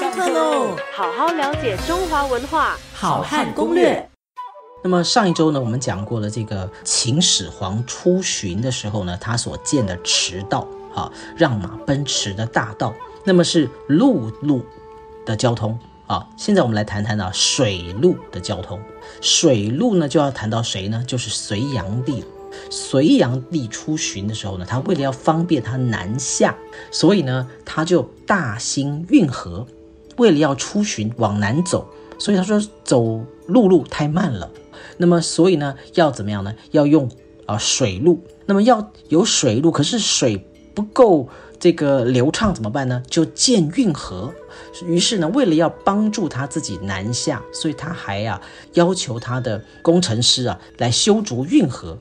上课喽！好好了解中华文化，好汉攻略。那么上一周呢，我们讲过了这个秦始皇出巡的时候呢，他所建的驰道，啊，让马奔驰的大道，那么是陆路的交通啊。现在我们来谈谈啊，水路的交通。水路呢，就要谈到谁呢？就是隋炀帝。隋炀帝出巡的时候呢，他为了要方便他南下，所以呢，他就大兴运河。为了要出巡往南走，所以他说走陆路太慢了。那么，所以呢，要怎么样呢？要用啊水路。那么要有水路，可是水不够这个流畅怎么办呢？就建运河。于是呢，为了要帮助他自己南下，所以他还啊要求他的工程师啊来修筑运河。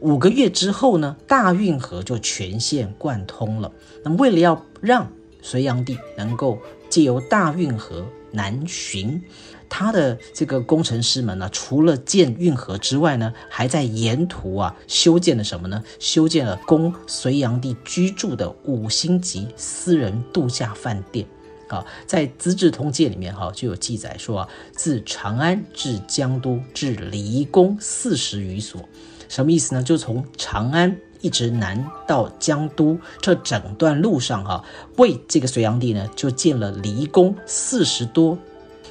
五个月之后呢，大运河就全线贯通了。那么为了要让隋炀帝能够借由大运河南巡，他的这个工程师们呢，除了建运河之外呢，还在沿途啊修建了什么呢？修建了供隋炀帝居住的五星级私人度假饭店。啊，在《资治通鉴》里面哈就有记载说啊，自长安至江都至离宫四十余所。什么意思呢？就从长安一直南到江都这整段路上，哈，为这个隋炀帝呢，就建了离宫四十多，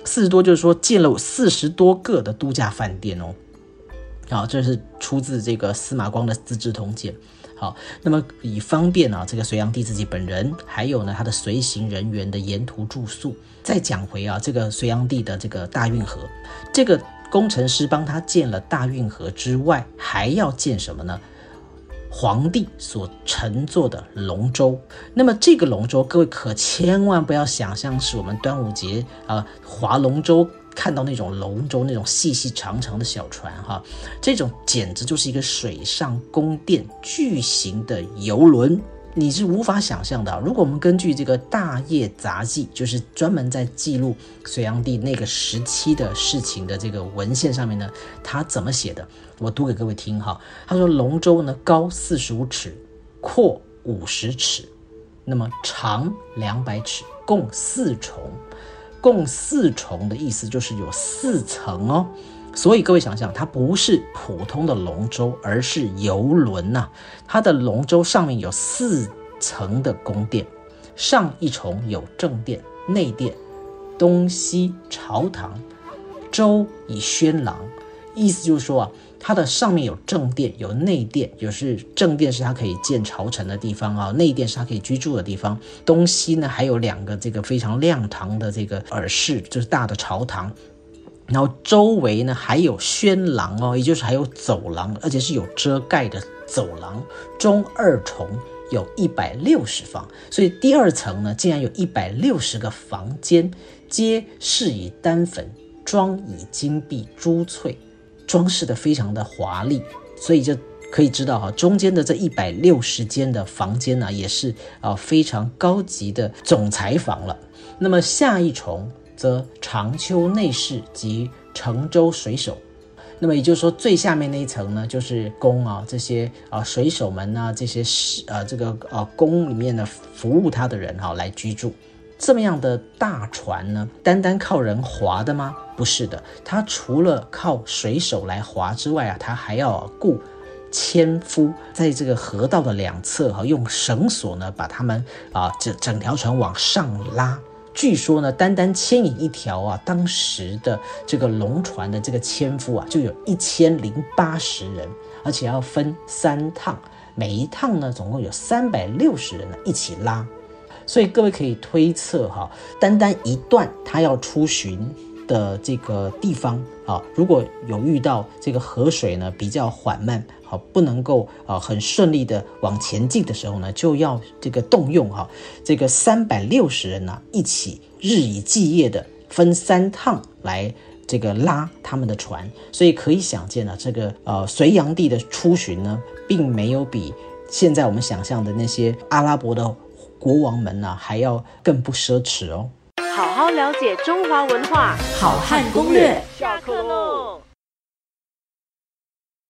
四十多就是说建了四十多个的度假饭店哦。好，这是出自这个司马光的《资治通鉴》。好，那么以方便啊，这个隋炀帝自己本人，还有呢他的随行人员的沿途住宿。再讲回啊，这个隋炀帝的这个大运河，这个。工程师帮他建了大运河之外，还要建什么呢？皇帝所乘坐的龙舟。那么这个龙舟，各位可千万不要想象是我们端午节啊划龙舟看到那种龙舟那种细细长长的小船哈，这种简直就是一个水上宫殿巨型的游轮。你是无法想象的。如果我们根据这个《大业杂记》，就是专门在记录隋炀帝那个时期的事情的这个文献上面呢，他怎么写的？我读给各位听哈。他说：“龙舟呢，高四十五尺，阔五十尺，那么长两百尺，共四重。共四重的意思就是有四层哦。”所以各位想想，它不是普通的龙舟，而是游轮呐。它的龙舟上面有四层的宫殿，上一重有正殿、内殿、东西朝堂，周以轩廊。意思就是说啊，它的上面有正殿、有内殿，就是正殿是它可以建朝臣的地方啊，内殿是它可以居住的地方。东西呢还有两个这个非常亮堂的这个耳室，就是大的朝堂。然后周围呢还有轩廊哦，也就是还有走廊，而且是有遮盖的走廊。中二重有一百六十房，所以第二层呢竟然有一百六十个房间，皆饰以丹粉，装以金碧珠翠，装饰的非常的华丽。所以就可以知道哈，中间的这一百六十间的房间呢，也是啊非常高级的总裁房了。那么下一重。则长秋内侍及乘舟水手，那么也就是说，最下面那一层呢，就是宫啊，这些啊水手们啊，这些是呃这个呃宫里面的服务他的人哈来居住。这么样的大船呢，单单靠人划的吗？不是的，它除了靠水手来划之外啊，它还要雇纤夫，在这个河道的两侧哈，用绳索呢把他们啊整整条船往上拉。据说呢，单单牵引一条啊，当时的这个龙船的这个纤夫啊，就有一千零八十人，而且要分三趟，每一趟呢，总共有三百六十人呢一起拉。所以各位可以推测哈，单单一段他要出巡的这个地方啊，如果有遇到这个河水呢比较缓慢。好，不能够啊很顺利的往前进的时候呢，就要这个动用哈这个三百六十人呢一起日以继夜的分三趟来这个拉他们的船，所以可以想见呢，这个呃隋炀帝的出巡呢，并没有比现在我们想象的那些阿拉伯的国王们呢还要更不奢侈哦。好好了解中华文化，好汉攻略，下课喽。